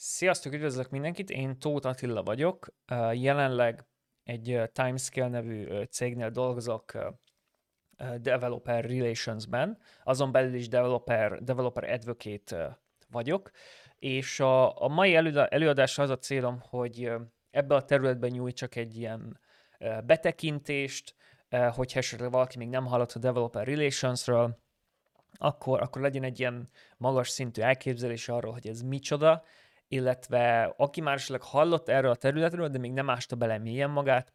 Sziasztok, üdvözlök mindenkit, én Tóth Attila vagyok. Jelenleg egy Timescale nevű cégnél dolgozok Developer Relations-ben, azon belül is Developer, developer Advocate vagyok, és a, a mai előadásra az a célom, hogy ebbe a területben nyújtsak egy ilyen betekintést, hogyha esetleg valaki még nem hallott a Developer Relations-ről, akkor, akkor legyen egy ilyen magas szintű elképzelés arról, hogy ez micsoda, illetve aki már esetleg hallott erről a területről, de még nem ásta bele mélyen magát,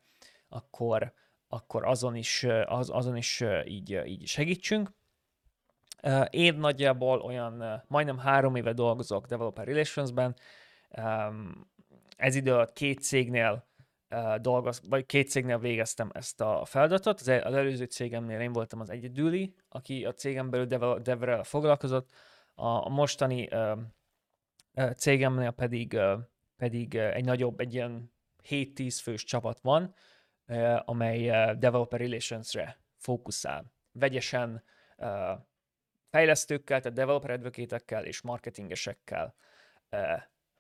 akkor, akkor azon is, az, azon is így, így segítsünk. Én nagyjából olyan majdnem három éve dolgozok Developer Relations-ben. Ez idő alatt két cégnél dolgoz, vagy két cégnél végeztem ezt a feladatot. Az, az előző cégemnél én voltam az egyedüli, aki a cégem belül devrel foglalkozott. A, mostani cégemnél pedig, pedig egy nagyobb, egy ilyen 7-10 fős csapat van, amely Developer Relations-re fókuszál. Vegyesen fejlesztőkkel, tehát developer advocate és marketingesekkel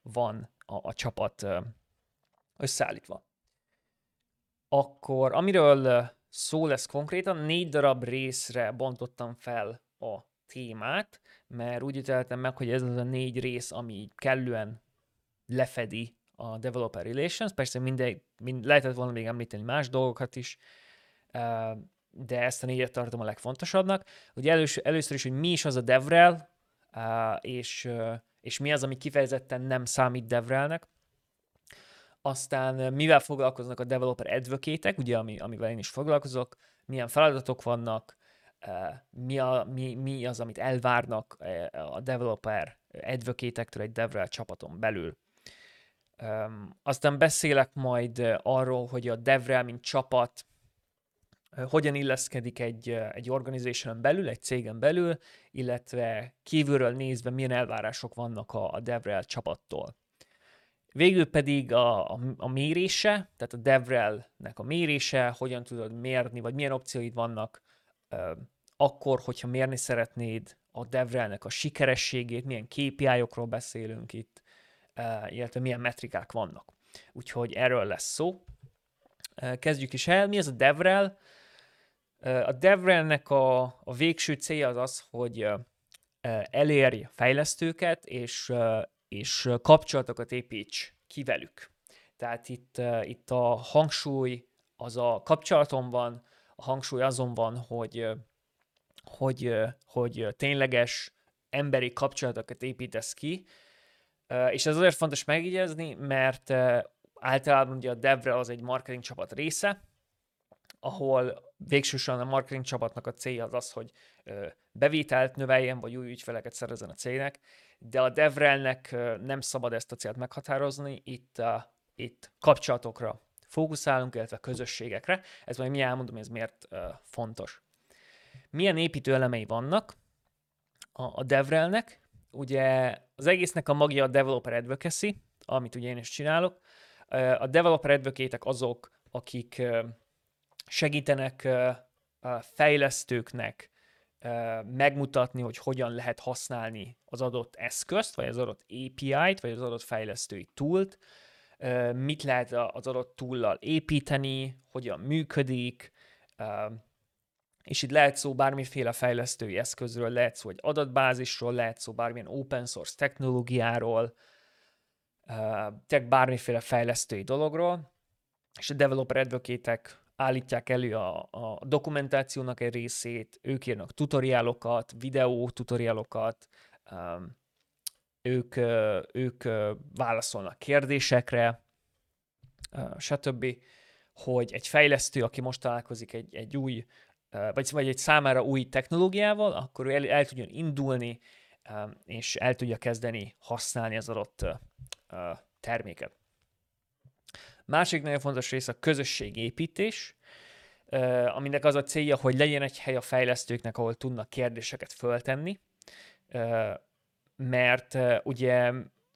van a, a csapat összeállítva. Akkor amiről szó lesz konkrétan, négy darab részre bontottam fel a témát, mert úgy ítéltem meg, hogy ez az a négy rész, ami kellően lefedi a Developer Relations. Persze mindegy, mind, lehetett volna még említeni más dolgokat is, de ezt a négyet tartom a legfontosabbnak. Ugye elős, először is, hogy mi is az a DevRel, és, és mi az, ami kifejezetten nem számít DevRelnek. Aztán mivel foglalkoznak a developer advocate ugye, ami, amivel én is foglalkozok, milyen feladatok vannak, mi, a, mi, mi az, amit elvárnak a developer advocate egy DevRel csapaton belül. Aztán beszélek majd arról, hogy a DevRel, mint csapat, hogyan illeszkedik egy, egy organization belül, egy cégen belül, illetve kívülről nézve milyen elvárások vannak a, a DevRel csapattól. Végül pedig a, a, a mérése, tehát a DevRel-nek a mérése, hogyan tudod mérni, vagy milyen opcióid vannak akkor, hogyha mérni szeretnéd a DevRel-nek a sikerességét, milyen KPI-okról beszélünk itt, illetve milyen metrikák vannak. Úgyhogy erről lesz szó. Kezdjük is el. Mi ez a DevRel? A DevRel-nek a, a végső célja az az, hogy elérj fejlesztőket, és, és kapcsolatokat építs ki velük. Tehát itt, itt a hangsúly az a kapcsolaton van, a hangsúly azon van, hogy, hogy, hogy tényleges emberi kapcsolatokat építesz ki, és ez azért fontos megjegyezni, mert általában ugye a Devre az egy marketing csapat része, ahol végsősorban a marketing csapatnak a célja az az, hogy bevételt növeljen, vagy új ügyfeleket szerezzen a cégnek, de a DevRelnek nem szabad ezt a célt meghatározni, itt, itt kapcsolatokra fókuszálunk, illetve közösségekre. Ez majd mi elmondom, ez miért fontos. Milyen építő elemei vannak a, a DevRelnek? Ugye az egésznek a magja a Developer Advocacy, amit ugye én is csinálok. A Developer advocate azok, akik segítenek fejlesztőknek megmutatni, hogy hogyan lehet használni az adott eszközt, vagy az adott API-t, vagy az adott fejlesztői túlt, mit lehet az adott túllal építeni, hogyan működik, és itt lehet szó bármiféle fejlesztői eszközről, lehet szó egy adatbázisról, lehet szó bármilyen open source technológiáról, tech bármiféle fejlesztői dologról, és a developer advocate állítják elő a, a dokumentációnak egy részét, ők írnak tutoriálokat, videó tutoriálokat, ők, ők válaszolnak kérdésekre, stb., hogy egy fejlesztő, aki most találkozik egy, egy új, vagy, vagy egy számára új technológiával, akkor ő el, el tudjon indulni, és el tudja kezdeni használni az adott terméket. Másik nagyon fontos rész a közösségépítés, aminek az a célja, hogy legyen egy hely a fejlesztőknek, ahol tudnak kérdéseket föltenni, mert ugye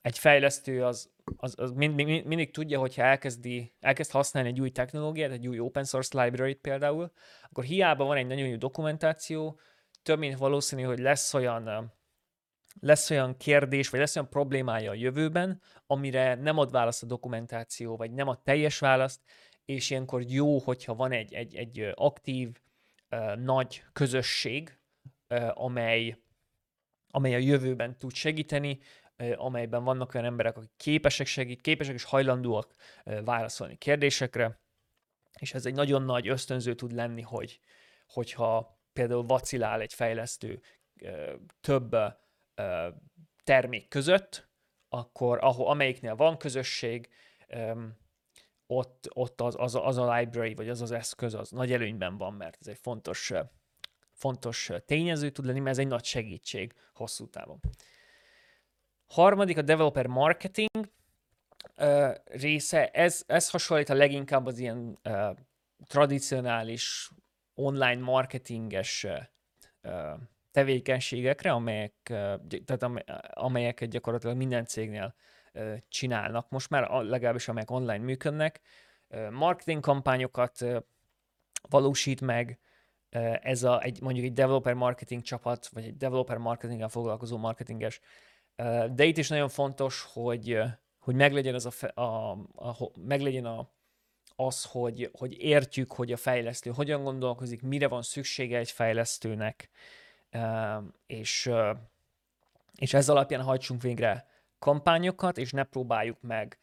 egy fejlesztő az, az, az mind, mind, mindig tudja, hogyha elkezdi, elkezd használni egy új technológiát, egy új open source library például, akkor hiába van egy nagyon jó dokumentáció, több mint valószínű, hogy lesz olyan lesz olyan kérdés, vagy lesz olyan problémája a jövőben, amire nem ad választ a dokumentáció, vagy nem ad teljes választ, és ilyenkor jó, hogyha van egy, egy, egy aktív, nagy közösség, amely, amely a jövőben tud segíteni, amelyben vannak olyan emberek, akik képesek segít, képesek és hajlandóak válaszolni kérdésekre, és ez egy nagyon nagy ösztönző tud lenni, hogy, hogyha például vacilál egy fejlesztő több termék között, akkor ahol, amelyiknél van közösség, ott, ott az, az, az a library, vagy az az eszköz, az nagy előnyben van, mert ez egy fontos, fontos tényező tud lenni, mert ez egy nagy segítség hosszú távon. Harmadik a developer marketing része, ez, ez hasonlít a leginkább az ilyen uh, tradicionális online marketinges uh, tevékenységekre, amelyek, tehát amelyeket gyakorlatilag minden cégnél csinálnak most már, legalábbis amelyek online működnek. Marketing kampányokat valósít meg, ez a, egy, mondjuk egy developer marketing csapat, vagy egy developer marketinggel foglalkozó marketinges. De itt is nagyon fontos, hogy, hogy meglegyen az, a, a, a, meglegyen a, az, hogy, hogy értjük, hogy a fejlesztő hogyan gondolkozik, mire van szüksége egy fejlesztőnek, és, és ez alapján hajtsunk végre kampányokat, és ne próbáljuk meg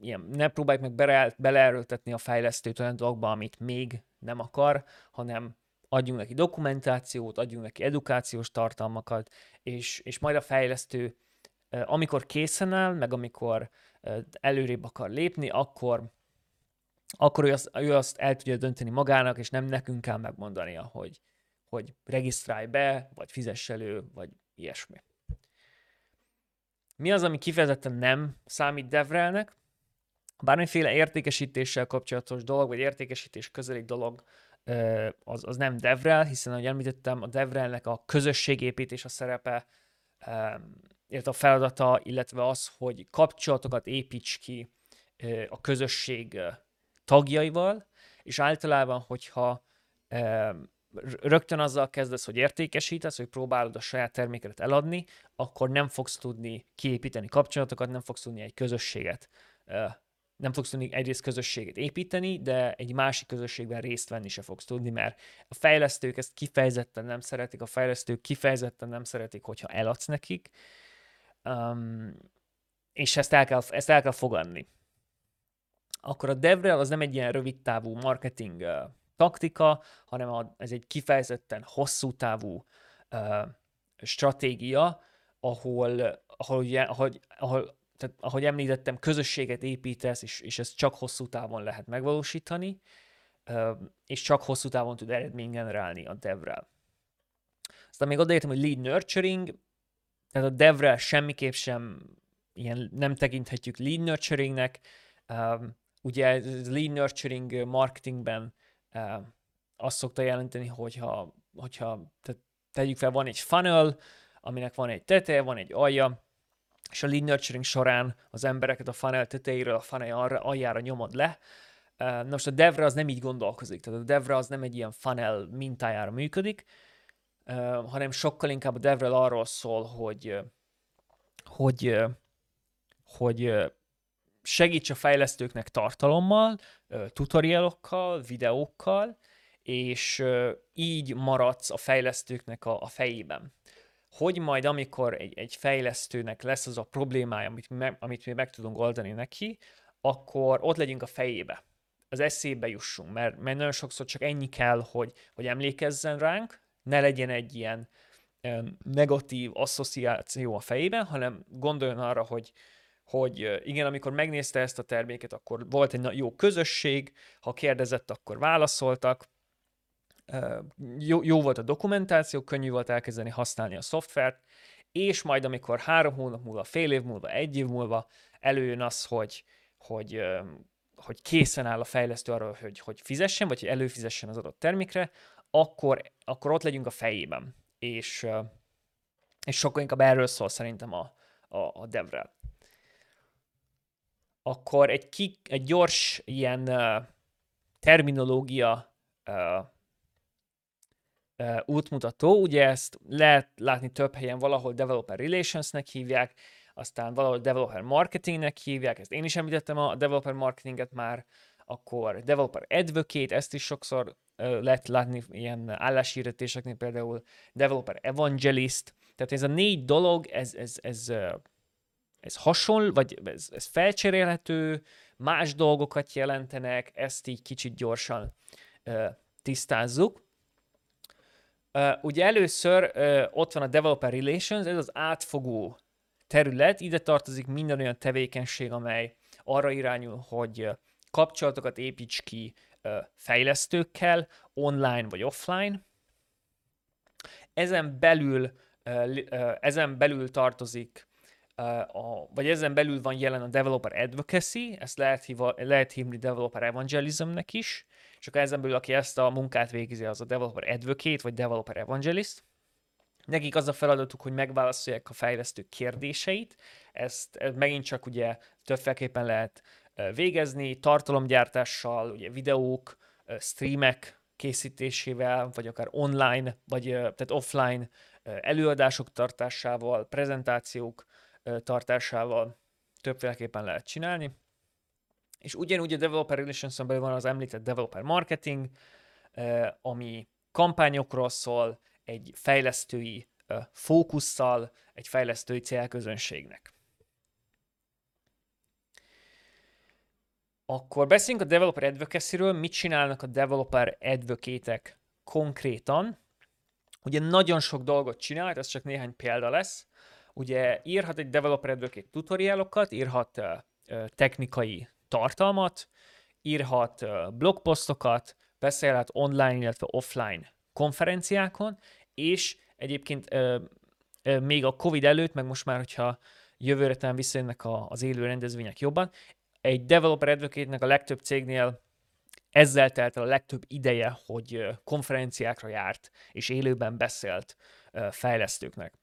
ilyen, ne próbáljuk meg bele, beleerőltetni a fejlesztőt olyan dolgokba, amit még nem akar, hanem adjunk neki dokumentációt, adjunk neki edukációs tartalmakat, és, és majd a fejlesztő, amikor készen áll, meg amikor előrébb akar lépni, akkor akkor ő azt, ő azt el tudja dönteni magának, és nem nekünk kell megmondania, hogy, hogy regisztrálj be, vagy fizess elő, vagy ilyesmi. Mi az, ami kifejezetten nem számít devrelnek? Bármiféle értékesítéssel kapcsolatos dolog, vagy értékesítés közeli dolog, az, az nem devrel, hiszen, ahogy említettem, a devrelnek a közösségépítés a szerepe, illetve a feladata, illetve az, hogy kapcsolatokat építs ki a közösség tagjaival, és általában, hogyha rögtön azzal kezdesz, hogy értékesítesz, hogy próbálod a saját termékedet eladni, akkor nem fogsz tudni kiépíteni kapcsolatokat, nem fogsz tudni egy közösséget, nem fogsz tudni egyrészt közösséget építeni, de egy másik közösségben részt venni se fogsz tudni, mert a fejlesztők ezt kifejezetten nem szeretik, a fejlesztők kifejezetten nem szeretik, hogyha eladsz nekik, um, és ezt el, kell, ezt el kell fogadni. Akkor a DevRel az nem egy ilyen rövid távú marketing taktika, hanem a, ez egy kifejezetten hosszú távú uh, stratégia, ahol, ahol, ugye, ahogy, ahol tehát, ahogy említettem, közösséget építesz, és, és ezt csak hosszú távon lehet megvalósítani, és csak hosszú távon tud eredmény generálni a devrel. Aztán még odaértem, hogy lead nurturing, tehát a devrel semmiképp sem ilyen nem tekinthetjük lead nurturingnek. Ugye lead nurturing marketingben azt szokta jelenteni, hogyha, hogyha tehát tegyük fel, van egy funnel, aminek van egy teteje, van egy alja, és a lead nurturing során az embereket a funnel tetejéről a funnel aljára nyomod le. Na most a devre az nem így gondolkozik, tehát a devre az nem egy ilyen funnel mintájára működik, hanem sokkal inkább a devre arról szól, hogy, hogy, hogy segíts a fejlesztőknek tartalommal, tutorialokkal, videókkal, és így maradsz a fejlesztőknek a, a fejében. Hogy majd, amikor egy, egy fejlesztőnek lesz az a problémája, amit, me, amit mi meg tudunk oldani neki, akkor ott legyünk a fejébe. Az eszébe jussunk, mert, mert nagyon sokszor csak ennyi kell, hogy, hogy emlékezzen ránk, ne legyen egy ilyen negatív asszociáció a fejében, hanem gondoljon arra, hogy, hogy igen, amikor megnézte ezt a terméket, akkor volt egy jó közösség, ha kérdezett, akkor válaszoltak, jó, jó volt a dokumentáció, könnyű volt elkezdeni használni a szoftvert, és majd amikor három hónap múlva, fél év múlva, egy év múlva előjön az, hogy, hogy, hogy készen áll a fejlesztő arra, hogy, hogy fizessen, vagy hogy előfizessen az adott termékre, akkor, akkor ott legyünk a fejében. És, és sokkal inkább erről szól szerintem a, a, a DevRel akkor egy, ki, egy gyors ilyen terminológia útmutató. Ugye ezt lehet látni több helyen, valahol Developer Relationsnek hívják, aztán valahol Developer Marketingnek hívják, ezt én is említettem a Developer Marketinget már, akkor Developer Advocate, ezt is sokszor lehet látni ilyen álláshirdetéseknél, például Developer Evangelist, tehát ez a négy dolog, ez, ez, ez, ez hasonl, vagy ez, ez felcserélhető, más dolgokat jelentenek, ezt így kicsit gyorsan tisztázzuk. Ugye először ott van a Developer Relations, ez az átfogó terület, ide tartozik minden olyan tevékenység, amely arra irányul, hogy kapcsolatokat építs ki fejlesztőkkel, online vagy offline. Ezen belül, ezen belül tartozik, a, vagy ezen belül van jelen a Developer Advocacy, ezt lehet, híva, lehet hívni Developer Evangelismnek is, akkor ezen belül, aki ezt a munkát végzi, az a Developer Advocate, vagy Developer Evangelist. Nekik az a feladatuk, hogy megválaszolják a fejlesztők kérdéseit, ezt, ezt megint csak ugye többféleképpen lehet végezni, tartalomgyártással, ugye videók, streamek készítésével, vagy akár online, vagy tehát offline előadások tartásával, prezentációk tartásával többféleképpen lehet csinálni. És ugyanúgy a Developer relations belül van az említett Developer Marketing, ami kampányokról szól, egy fejlesztői fókusszal, egy fejlesztői célközönségnek. Akkor beszéljünk a Developer Advocacy-ről, mit csinálnak a Developer advocate konkrétan. Ugye nagyon sok dolgot csinál, ez csak néhány példa lesz. Ugye írhat egy Developer Advocate tutorialokat, írhat technikai tartalmat, írhat blogposztokat, beszélhet online, illetve offline konferenciákon, és egyébként még a Covid előtt, meg most már, hogyha jövőre talán visszajönnek a, az élő rendezvények jobban, egy developer advocate a legtöbb cégnél ezzel telt el a legtöbb ideje, hogy konferenciákra járt, és élőben beszélt fejlesztőknek.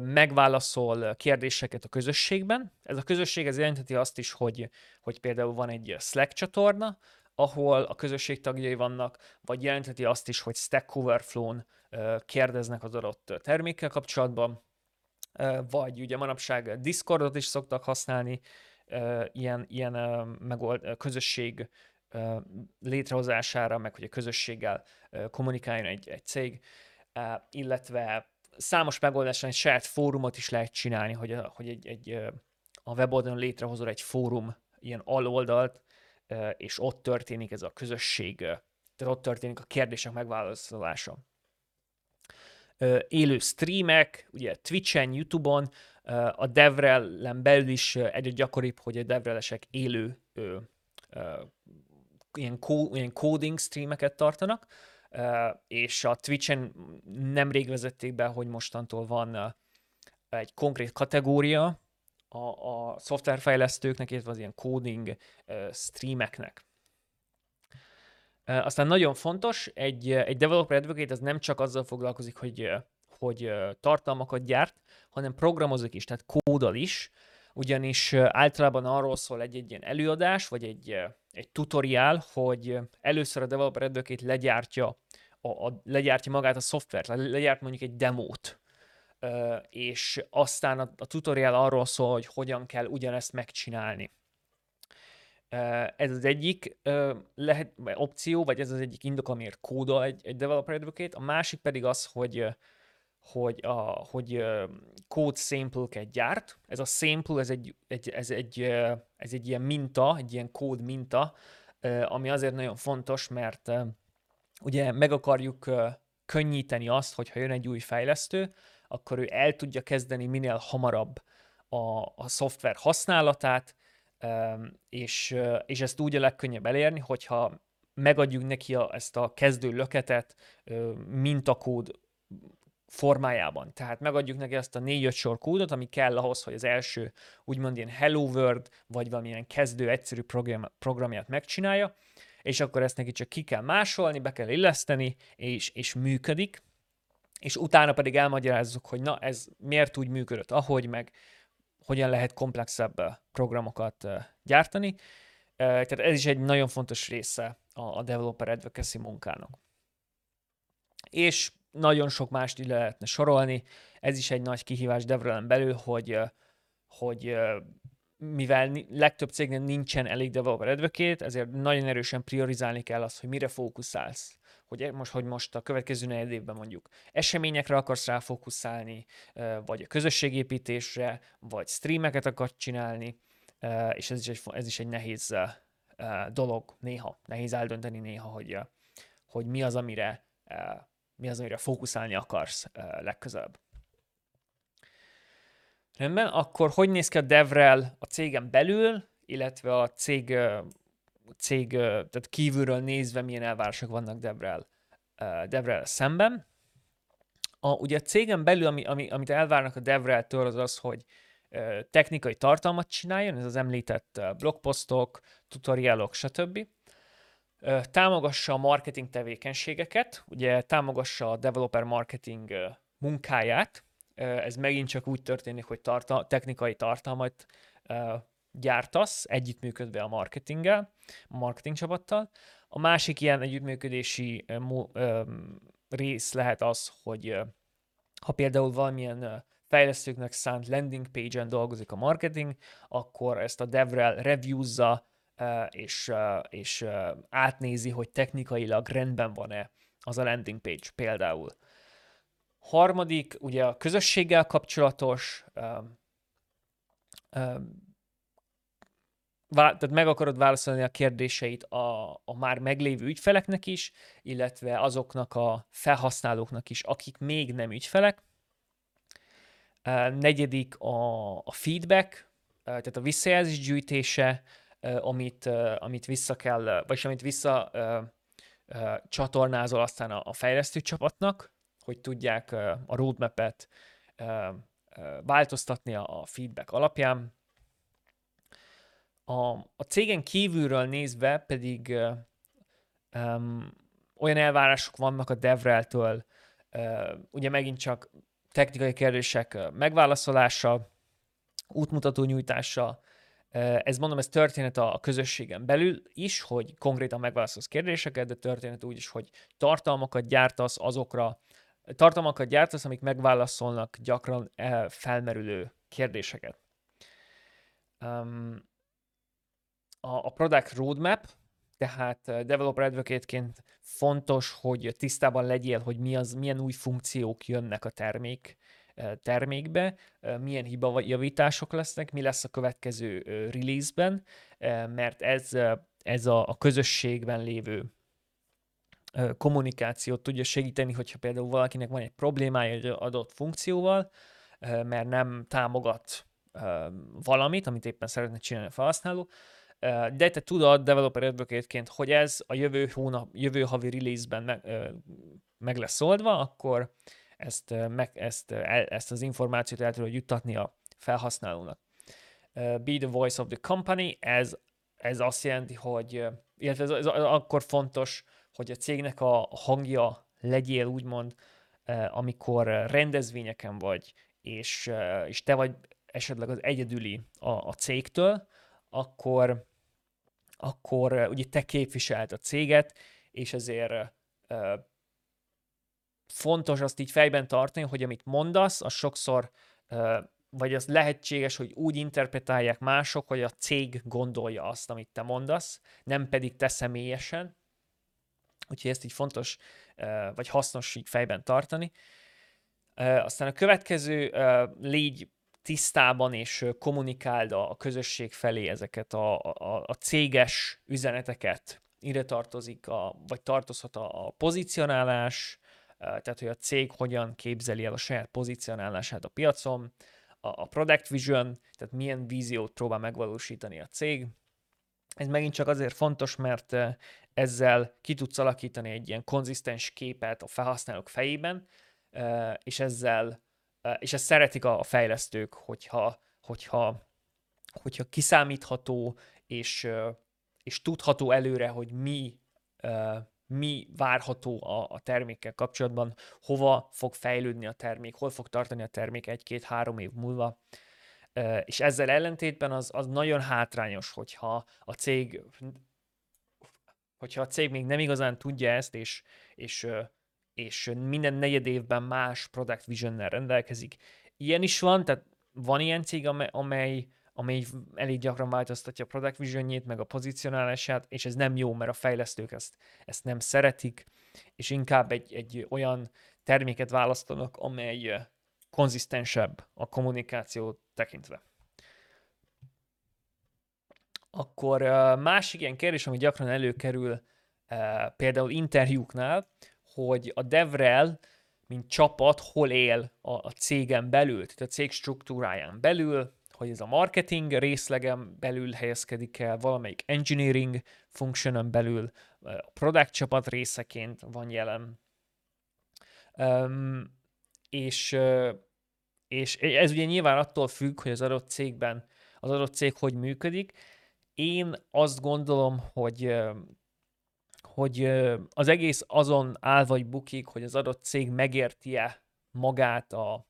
Megválaszol kérdéseket a közösségben. Ez a közösség ez jelentheti azt is, hogy, hogy például van egy Slack csatorna, ahol a közösség tagjai vannak, vagy jelentheti azt is, hogy Stack Overflow-n kérdeznek az adott termékkel kapcsolatban, vagy ugye manapság Discordot is szoktak használni, ilyen, ilyen megold, közösség létrehozására, meg hogy a közösséggel kommunikáljon egy, egy cég, illetve számos megoldásra egy saját fórumot is lehet csinálni, hogy, hogy egy, egy, a weboldalon létrehozol egy fórum, ilyen aloldalt, és ott történik ez a közösség, tehát ott történik a kérdések megválaszolása. Élő streamek, ugye Twitch-en, YouTube-on, a devrel belül is egyre gyakoribb, hogy a devrelesek élő ilyen, kó, ilyen coding streameket tartanak, és a Twitch-en nemrég vezették be, hogy mostantól van egy konkrét kategória a, a szoftverfejlesztőknek, illetve az ilyen coding streameknek. Aztán nagyon fontos, egy, egy developer advocate az nem csak azzal foglalkozik, hogy hogy tartalmakat gyárt, hanem programozik is, tehát kódal is, ugyanis általában arról szól egy, egy ilyen előadás, vagy egy, egy tutoriál, hogy először a developer advocate legyártja, a, a, legyártja magát a szoftvert, legyárt mondjuk egy demót, és aztán a, a tutoriál arról szól, hogy hogyan kell ugyanezt megcsinálni. Ez az egyik lehet, opció, vagy ez az egyik indok, amiért kódol egy, egy developer advocate, a másik pedig az, hogy hogy, a, hogy code sample-ket gyárt. Ez a sample, ez egy, egy, ez, egy, ez egy ilyen minta, egy ilyen kód minta, ami azért nagyon fontos, mert ugye meg akarjuk könnyíteni azt, hogyha jön egy új fejlesztő, akkor ő el tudja kezdeni minél hamarabb a, a szoftver használatát, és, és ezt úgy a legkönnyebb elérni, hogyha megadjuk neki a, ezt a kezdő löketet mintakód formájában. Tehát megadjuk neki azt a négy-öt sor kódot, ami kell ahhoz, hogy az első úgymond ilyen Hello World, vagy valamilyen kezdő egyszerű program, programját megcsinálja, és akkor ezt neki csak ki kell másolni, be kell illeszteni, és, és működik, és utána pedig elmagyarázzuk, hogy na, ez miért úgy működött, ahogy, meg hogyan lehet komplexebb programokat gyártani. Tehát ez is egy nagyon fontos része a developer advocacy munkának. és nagyon sok mást ide lehetne sorolni. Ez is egy nagy kihívás Devrelen belül, hogy, hogy mivel legtöbb cégnél nincsen elég developer advocate, ezért nagyon erősen priorizálni kell azt, hogy mire fókuszálsz. Hogy e, most, hogy most a következő negyed évben mondjuk eseményekre akarsz ráfókuszálni, vagy a közösségépítésre, vagy streameket akarsz csinálni, és ez is egy, ez is egy nehéz dolog néha, nehéz eldönteni néha, hogy, hogy mi az, amire mi az, amire fókuszálni akarsz legközelebb. Rendben, akkor hogy néz ki a DevRel a cégen belül, illetve a cég, cég tehát kívülről nézve milyen elvárások vannak DevRel, DevRel szemben. A, ugye a cégen belül, ami, ami, amit elvárnak a DevRel-től, az az, hogy technikai tartalmat csináljon, ez az említett blogposztok, tutorialok, stb. Támogassa a marketing tevékenységeket, ugye támogassa a developer marketing munkáját, ez megint csak úgy történik, hogy tartal- technikai tartalmat gyártasz, együttműködve a marketinggel, a marketing csapattal. A másik ilyen együttműködési rész lehet az, hogy ha például valamilyen fejlesztőknek szánt landing page-en dolgozik a marketing, akkor ezt a DevRel reviewzza, és, és átnézi, hogy technikailag rendben van-e az a landing page például. Harmadik, ugye a közösséggel kapcsolatos, tehát meg akarod válaszolni a kérdéseit a, a már meglévő ügyfeleknek is, illetve azoknak a felhasználóknak is, akik még nem ügyfelek. Negyedik a, a feedback, tehát a visszajelzés gyűjtése, amit, amit vissza kell, vagy amit vissza csatornázol aztán a, fejlesztő csapatnak, hogy tudják a roadmap-et változtatni a feedback alapján. A, a cégen kívülről nézve pedig um, olyan elvárások vannak a DevRel-től, uh, ugye megint csak technikai kérdések megválaszolása, útmutató nyújtása, ez mondom, ez történet a közösségen belül is, hogy konkrétan megválaszolsz kérdéseket, de történet úgy is, hogy tartalmakat gyártasz azokra, tartalmakat gyártasz, amik megválaszolnak gyakran felmerülő kérdéseket. A, a product roadmap, tehát developer advocate-ként fontos, hogy tisztában legyél, hogy mi az, milyen új funkciók jönnek a termék termékbe, milyen hiba javítások lesznek, mi lesz a következő release-ben, mert ez, ez a, a közösségben lévő kommunikációt tudja segíteni, hogyha például valakinek van egy problémája egy adott funkcióval, mert nem támogat valamit, amit éppen szeretne csinálni a felhasználó, de te tudod developer advocate hogy ez a jövő hónap, jövő havi release-ben meg, meg lesz oldva, akkor ezt, meg, ezt, ezt az információt el tudod juttatni a felhasználónak. Be the voice of the company, ez, ez azt jelenti, hogy, illetve ez, ez akkor fontos, hogy a cégnek a hangja legyél úgymond, amikor rendezvényeken vagy, és, és te vagy esetleg az egyedüli a, a cégtől, akkor, akkor ugye te képviselt a céget, és ezért fontos azt így fejben tartani, hogy amit mondasz, az sokszor, vagy az lehetséges, hogy úgy interpretálják mások, hogy a cég gondolja azt, amit te mondasz, nem pedig te személyesen. Úgyhogy ezt így fontos, vagy hasznos így fejben tartani. Aztán a következő, légy tisztában és kommunikáld a közösség felé ezeket a, a, a céges üzeneteket. Ide tartozik, a, vagy tartozhat a, a pozicionálás, tehát hogy a cég hogyan képzeli el a saját pozícionálását a piacon, a, product vision, tehát milyen víziót próbál megvalósítani a cég. Ez megint csak azért fontos, mert ezzel ki tudsz alakítani egy ilyen konzisztens képet a felhasználók fejében, és ezzel, és ezt szeretik a fejlesztők, hogyha, hogyha, hogyha kiszámítható és, és tudható előre, hogy mi mi várható a, a termékkel kapcsolatban, hova fog fejlődni a termék, hol fog tartani a termék egy-két-három év múlva. És ezzel ellentétben az, az nagyon hátrányos, hogyha a cég hogyha a cég még nem igazán tudja ezt, és, és és minden negyed évben más product visionnel rendelkezik. Ilyen is van, tehát van ilyen cég, amely, amely elég gyakran változtatja a product visionjét, meg a pozicionálását, és ez nem jó, mert a fejlesztők ezt, ezt nem szeretik, és inkább egy, egy olyan terméket választanak, amely konzisztensebb a kommunikáció tekintve. Akkor másik ilyen kérdés, ami gyakran előkerül például interjúknál, hogy a DevRel, mint csapat, hol él a, a cégen belül, tehát a cég struktúráján belül, hogy ez a marketing részlegen belül helyezkedik el, valamelyik engineering functionon belül, a product csapat részeként van jelen. Um, és, és ez ugye nyilván attól függ, hogy az adott cégben az adott cég hogy működik. Én azt gondolom, hogy hogy az egész azon áll vagy bukik, hogy az adott cég megérti-e magát a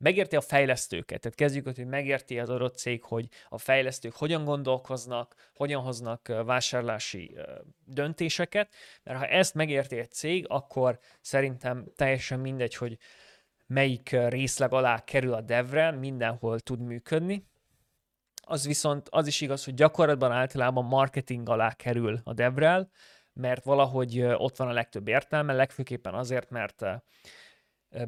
megérti a fejlesztőket. Tehát kezdjük ott, hogy megérti az adott cég, hogy a fejlesztők hogyan gondolkoznak, hogyan hoznak vásárlási döntéseket, mert ha ezt megérti egy cég, akkor szerintem teljesen mindegy, hogy melyik részleg alá kerül a devre, mindenhol tud működni. Az viszont az is igaz, hogy gyakorlatban általában marketing alá kerül a devrel, mert valahogy ott van a legtöbb értelme, legfőképpen azért, mert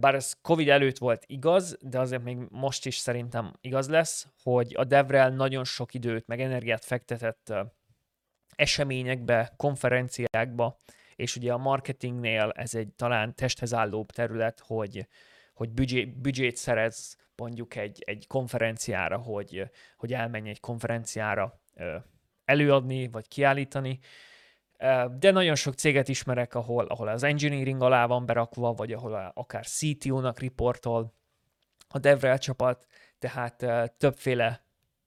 bár ez Covid előtt volt igaz, de azért még most is szerintem igaz lesz, hogy a Devrel nagyon sok időt, meg energiát fektetett eseményekbe, konferenciákba, és ugye a marketingnél ez egy talán testhez állóbb terület, hogy, hogy büdzsét, büdzsét szerez mondjuk egy, egy konferenciára, hogy, hogy elmenj egy konferenciára előadni, vagy kiállítani, de nagyon sok céget ismerek, ahol, ahol az engineering alá van berakva, vagy ahol akár CTO-nak riportol a DevRel csapat, tehát többféle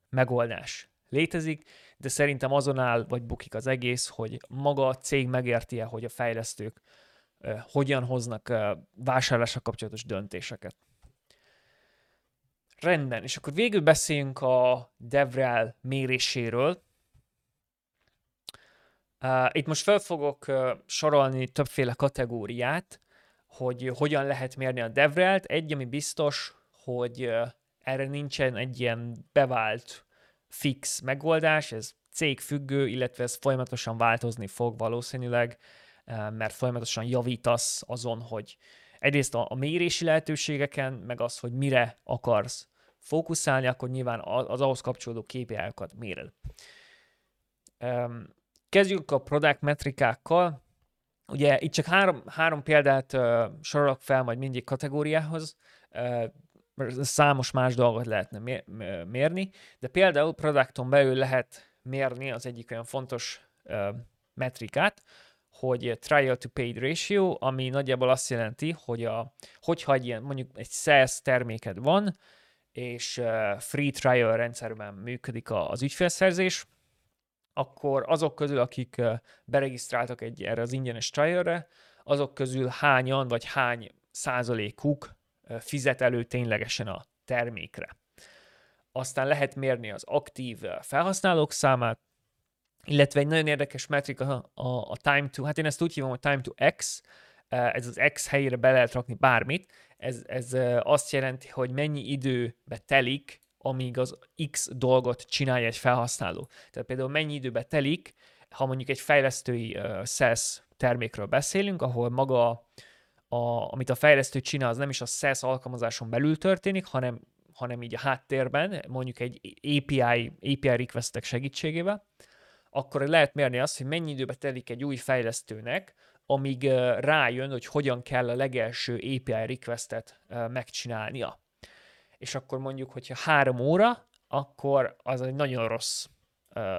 megoldás létezik, de szerintem azon áll, vagy bukik az egész, hogy maga a cég megérti hogy a fejlesztők hogyan hoznak vásárlásra kapcsolatos döntéseket. Rendben, és akkor végül beszéljünk a DevRel méréséről, itt most fel fogok sorolni többféle kategóriát, hogy hogyan lehet mérni a devrelt. Egy, ami biztos, hogy erre nincsen egy ilyen bevált fix megoldás, ez cégfüggő, illetve ez folyamatosan változni fog valószínűleg, mert folyamatosan javítasz azon, hogy egyrészt a, a mérési lehetőségeken, meg az, hogy mire akarsz fókuszálni, akkor nyilván az ahhoz kapcsolódó KPI-okat méred. Kezdjük a product metrikákkal. Ugye itt csak három, három példát uh, sorolok fel majd mindig kategóriához, uh, számos más dolgot lehetne mérni, de például produkton belül lehet mérni az egyik olyan fontos uh, metrikát, hogy trial to paid ratio, ami nagyjából azt jelenti, hogy a, hogyha egy ilyen, mondjuk egy SaaS terméked van, és free trial rendszerben működik az ügyfélszerzés, akkor azok közül, akik beregisztráltak egy erre az ingyenes trialre, azok közül hányan vagy hány százalékuk fizet elő ténylegesen a termékre. Aztán lehet mérni az aktív felhasználók számát, illetve egy nagyon érdekes metrika a, a time to, hát én ezt úgy hívom, hogy time to X, ez az X helyére be lehet rakni bármit, ez, ez azt jelenti, hogy mennyi időbe telik amíg az X dolgot csinálja egy felhasználó. Tehát például mennyi időbe telik, ha mondjuk egy fejlesztői uh, SaaS termékről beszélünk, ahol maga, a, amit a fejlesztő csinál, az nem is a SaaS alkalmazáson belül történik, hanem, hanem így a háttérben, mondjuk egy API, API requestek segítségével, akkor lehet mérni azt, hogy mennyi időbe telik egy új fejlesztőnek, amíg rájön, hogy hogyan kell a legelső API requestet megcsinálnia és akkor mondjuk, hogyha három óra, akkor az egy nagyon rossz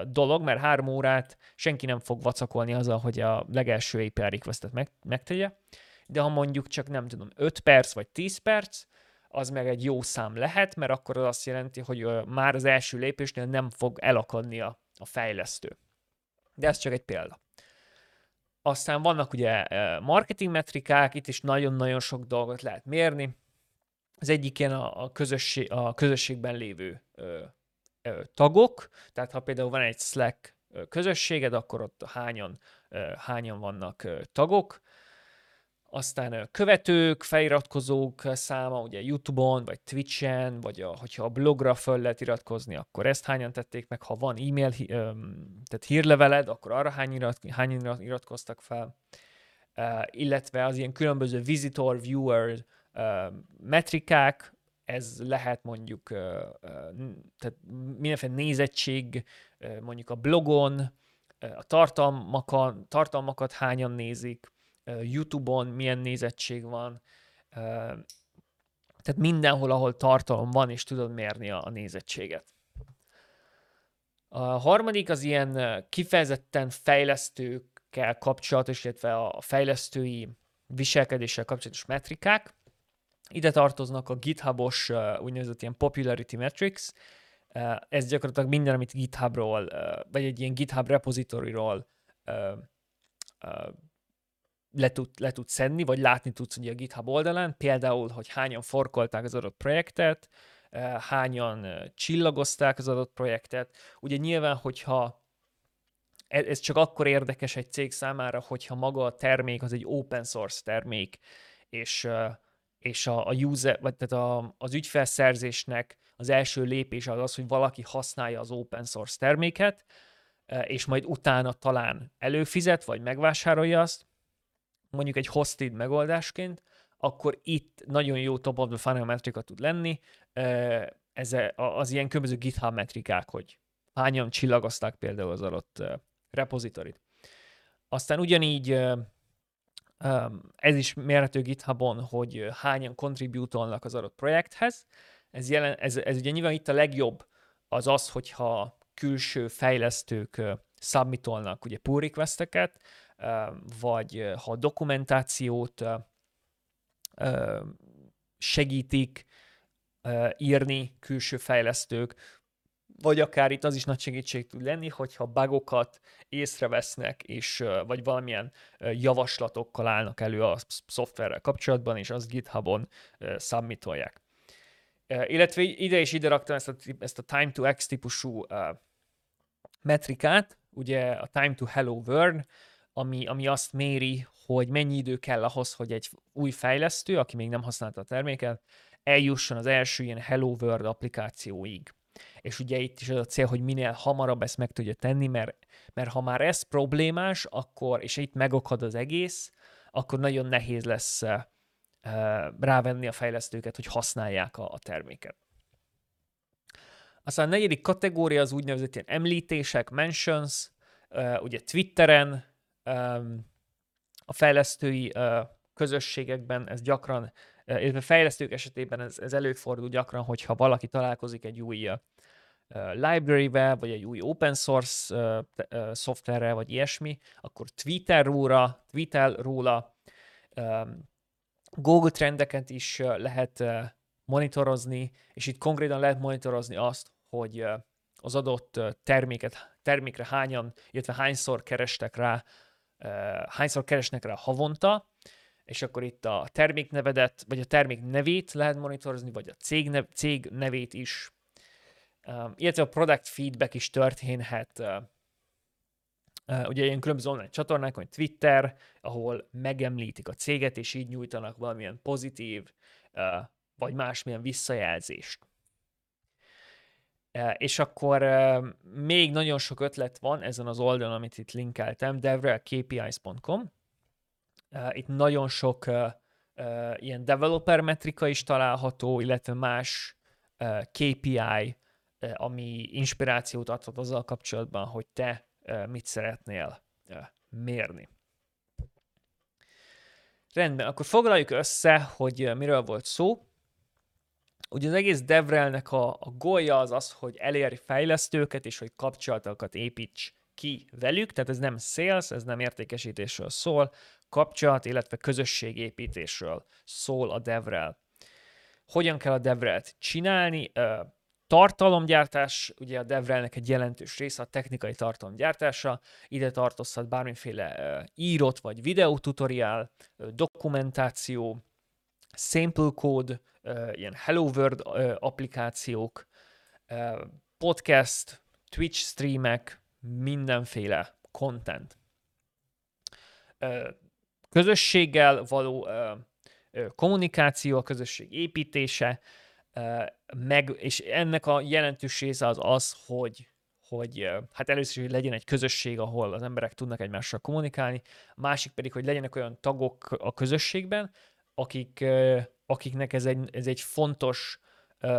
dolog, mert három órát senki nem fog vacakolni azzal, hogy a legelső API requestet meg, megtegye, de ha mondjuk csak nem tudom, 5 perc vagy 10 perc, az meg egy jó szám lehet, mert akkor az azt jelenti, hogy már az első lépésnél nem fog elakadni a, a fejlesztő. De ez csak egy példa. Aztán vannak ugye marketing metrikák, itt is nagyon-nagyon sok dolgot lehet mérni, az egyik ilyen a, a, közösség, a közösségben lévő ö, ö, tagok, tehát ha például van egy Slack közösséged, akkor ott hányan, ö, hányan vannak ö, tagok. aztán követők, feliratkozók száma, ugye YouTube-on, vagy Twitch-en, vagy a, hogyha a blogra föl lehet iratkozni, akkor ezt hányan tették meg, ha van e-mail, tehát hírleveled, akkor arra hány, irat, hány iratkoztak fel, illetve az ilyen különböző visitor, viewer metrikák, ez lehet mondjuk tehát mindenféle nézettség, mondjuk a blogon, a tartalmakat, tartalmakat hányan nézik, YouTube-on milyen nézettség van, tehát mindenhol, ahol tartalom van, és tudod mérni a, nézettséget. A harmadik az ilyen kifejezetten fejlesztőkkel kapcsolatos, illetve a fejlesztői viselkedéssel kapcsolatos metrikák. Ide tartoznak a GitHub-os úgynevezett ilyen popularity metrics, ez gyakorlatilag minden, amit GitHubról, vagy egy ilyen GitHub repozitoriról le, tud, le tudsz szedni, vagy látni tudsz ugye a GitHub oldalán, például, hogy hányan forkolták az adott projektet, hányan csillagozták az adott projektet. Ugye nyilván, hogyha e, ez csak akkor érdekes egy cég számára, hogyha maga a termék az egy open source termék, és, és a, a user, vagy tehát a, az ügyfelszerzésnek az első lépés az az, hogy valaki használja az open source terméket, és majd utána talán előfizet, vagy megvásárolja azt, mondjuk egy hosted megoldásként, akkor itt nagyon jó top of the funnel metrika tud lenni, ez az ilyen különböző GitHub metrikák, hogy hányan csillagozták például az adott repozitorit. Aztán ugyanígy ez is mérhető GitHubon, hogy hányan contributolnak az adott projekthez. Ez, jelen, ez, ez ugye nyilván itt a legjobb az az, hogyha külső fejlesztők submitolnak ugye pull requesteket, vagy ha a dokumentációt segítik írni külső fejlesztők, vagy akár itt az is nagy segítség tud lenni, hogyha bugokat észrevesznek, és vagy valamilyen javaslatokkal állnak elő a szoftverrel kapcsolatban, és azt GitHubon submitolják. Illetve ide és ide raktam ezt a, ezt a time to X típusú metrikát, ugye a time to hello world, ami, ami azt méri, hogy mennyi idő kell ahhoz, hogy egy új fejlesztő, aki még nem használta a terméket, eljusson az első ilyen Hello World applikációig. És ugye itt is az a cél, hogy minél hamarabb ezt meg tudja tenni, mert, mert ha már ez problémás, akkor, és itt megokad az egész, akkor nagyon nehéz lesz uh, rávenni a fejlesztőket, hogy használják a, a terméket. Aztán a negyedik kategória az úgynevezett ilyen említések, mentions, uh, ugye Twitteren, a fejlesztői közösségekben ez gyakran, illetve fejlesztők esetében ez, ez előfordul gyakran, hogyha valaki találkozik egy új library-vel, vagy egy új open source uh, szoftverrel, vagy ilyesmi, akkor tweetel róla, tweetel róla Google trendeket is lehet monitorozni, és itt konkrétan lehet monitorozni azt, hogy az adott terméket, termékre hányan, illetve hányszor kerestek rá hányszor keresnek rá havonta, és akkor itt a terméknevedet, vagy a termék nevét lehet monitorozni, vagy a cég, nev, cég nevét is, um, illetve a product feedback is történhet. Uh, uh, ugye ilyen különböző online csatornák, mint Twitter, ahol megemlítik a céget, és így nyújtanak valamilyen pozitív, uh, vagy másmilyen visszajelzést. És akkor még nagyon sok ötlet van ezen az oldalon, amit itt linkeltem, devrelkpis.com. Itt nagyon sok ilyen developer metrika is található, illetve más KPI, ami inspirációt adhat azzal kapcsolatban, hogy te mit szeretnél mérni. Rendben, akkor foglaljuk össze, hogy miről volt szó. Ugye az egész DevRelnek a, a gólja az az, hogy eléri fejlesztőket, és hogy kapcsolatokat építs ki velük, tehát ez nem sales, ez nem értékesítésről szól, kapcsolat, illetve közösségépítésről szól a DevRel. Hogyan kell a DevRel-t csinálni? Tartalomgyártás, ugye a DevRelnek egy jelentős része a technikai tartalomgyártása, ide tartozhat bármiféle írott vagy videótutoriál, dokumentáció, sample code, ilyen Hello World applikációk, podcast, Twitch streamek, mindenféle content. közösséggel való kommunikáció, a közösség építése, meg, és ennek a jelentős része az az, hogy, hogy hát először is, hogy legyen egy közösség, ahol az emberek tudnak egymással kommunikálni, a másik pedig, hogy legyenek olyan tagok a közösségben, akik, akiknek ez egy, ez egy fontos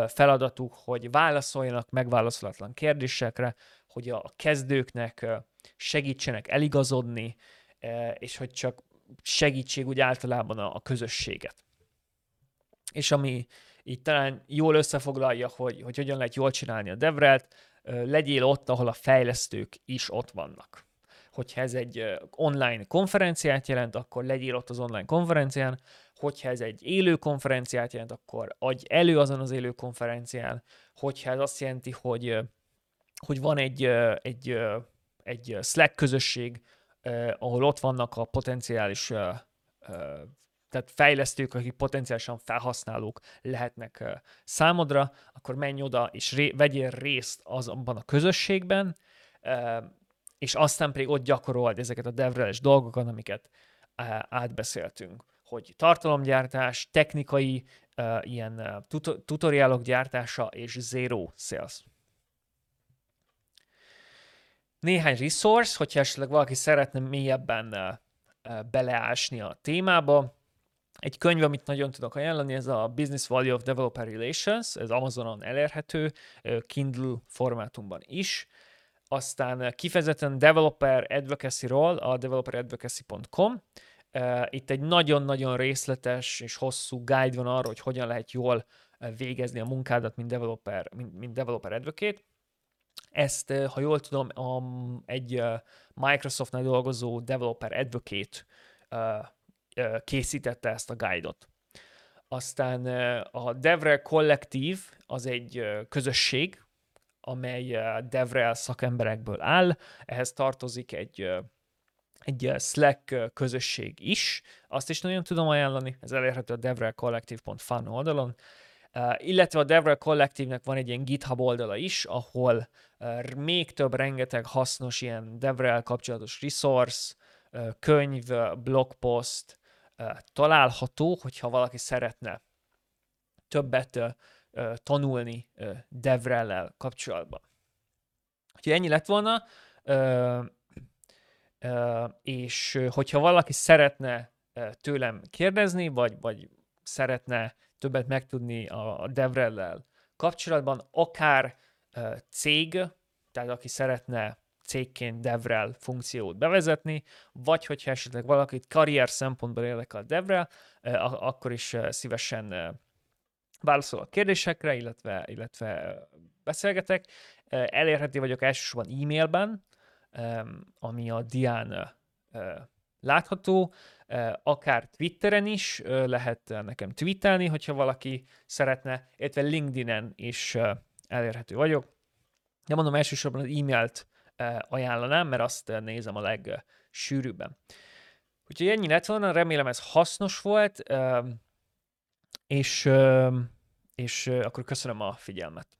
feladatuk, hogy válaszoljanak megválaszolatlan kérdésekre, hogy a kezdőknek segítsenek eligazodni, és hogy csak segítség úgy általában a, közösséget. És ami így talán jól összefoglalja, hogy, hogy hogyan lehet jól csinálni a devrelt, legyél ott, ahol a fejlesztők is ott vannak. Hogyha ez egy online konferenciát jelent, akkor legyél ott az online konferencián, hogyha ez egy élő konferenciát jelent, akkor adj elő azon az élő konferencián, hogyha ez azt jelenti, hogy, hogy van egy, egy, egy Slack közösség, ahol ott vannak a potenciális tehát fejlesztők, akik potenciálisan felhasználók lehetnek számodra, akkor menj oda és ré, vegyél részt azonban a közösségben, és aztán pedig ott gyakorold ezeket a devreles dolgokat, amiket átbeszéltünk, hogy tartalomgyártás, technikai ilyen tutoriálok gyártása és zero sales. Néhány resource, hogyha esetleg valaki szeretne mélyebben beleásni a témába, egy könyv, amit nagyon tudok ajánlani, ez a Business Value of Developer Relations, ez Amazonon elérhető, Kindle formátumban is. Aztán kifejezetten Developer Advocacy-ról a developeradvocacy.com. Itt egy nagyon-nagyon részletes és hosszú guide van arra, hogy hogyan lehet jól végezni a munkádat, mint developer, mint, mint developer advocate. Ezt, ha jól tudom, egy Microsoftnál dolgozó developer advocate készítette ezt a guide-ot. Aztán a DevRel kollektív az egy közösség, amely DevRel szakemberekből áll. Ehhez tartozik egy, egy Slack közösség is. Azt is nagyon tudom ajánlani, ez elérhető a devrelcollective.fun oldalon. Uh, illetve a DevRel kollektívnek van egy ilyen GitHub oldala is, ahol uh, még több rengeteg hasznos ilyen DevRel kapcsolatos resource, uh, könyv, blogpost, található, hogyha valaki szeretne többet tanulni devrel kapcsolatban. Úgyhogy ennyi lett volna, és hogyha valaki szeretne tőlem kérdezni, vagy, vagy szeretne többet megtudni a devrel kapcsolatban, akár cég, tehát aki szeretne cégként DevRel funkciót bevezetni, vagy hogyha esetleg valakit karrier szempontból érdekel DevRel, akkor is szívesen válaszol a kérdésekre, illetve, illetve beszélgetek. Elérhető vagyok elsősorban e-mailben, ami a dián látható, akár Twitteren is lehet nekem tweetelni, hogyha valaki szeretne, illetve LinkedInen is elérhető vagyok. De mondom, elsősorban az e-mailt ajánlanám, mert azt nézem a legsűrűbben. Úgyhogy ennyi lett volna, remélem ez hasznos volt, és, és akkor köszönöm a figyelmet.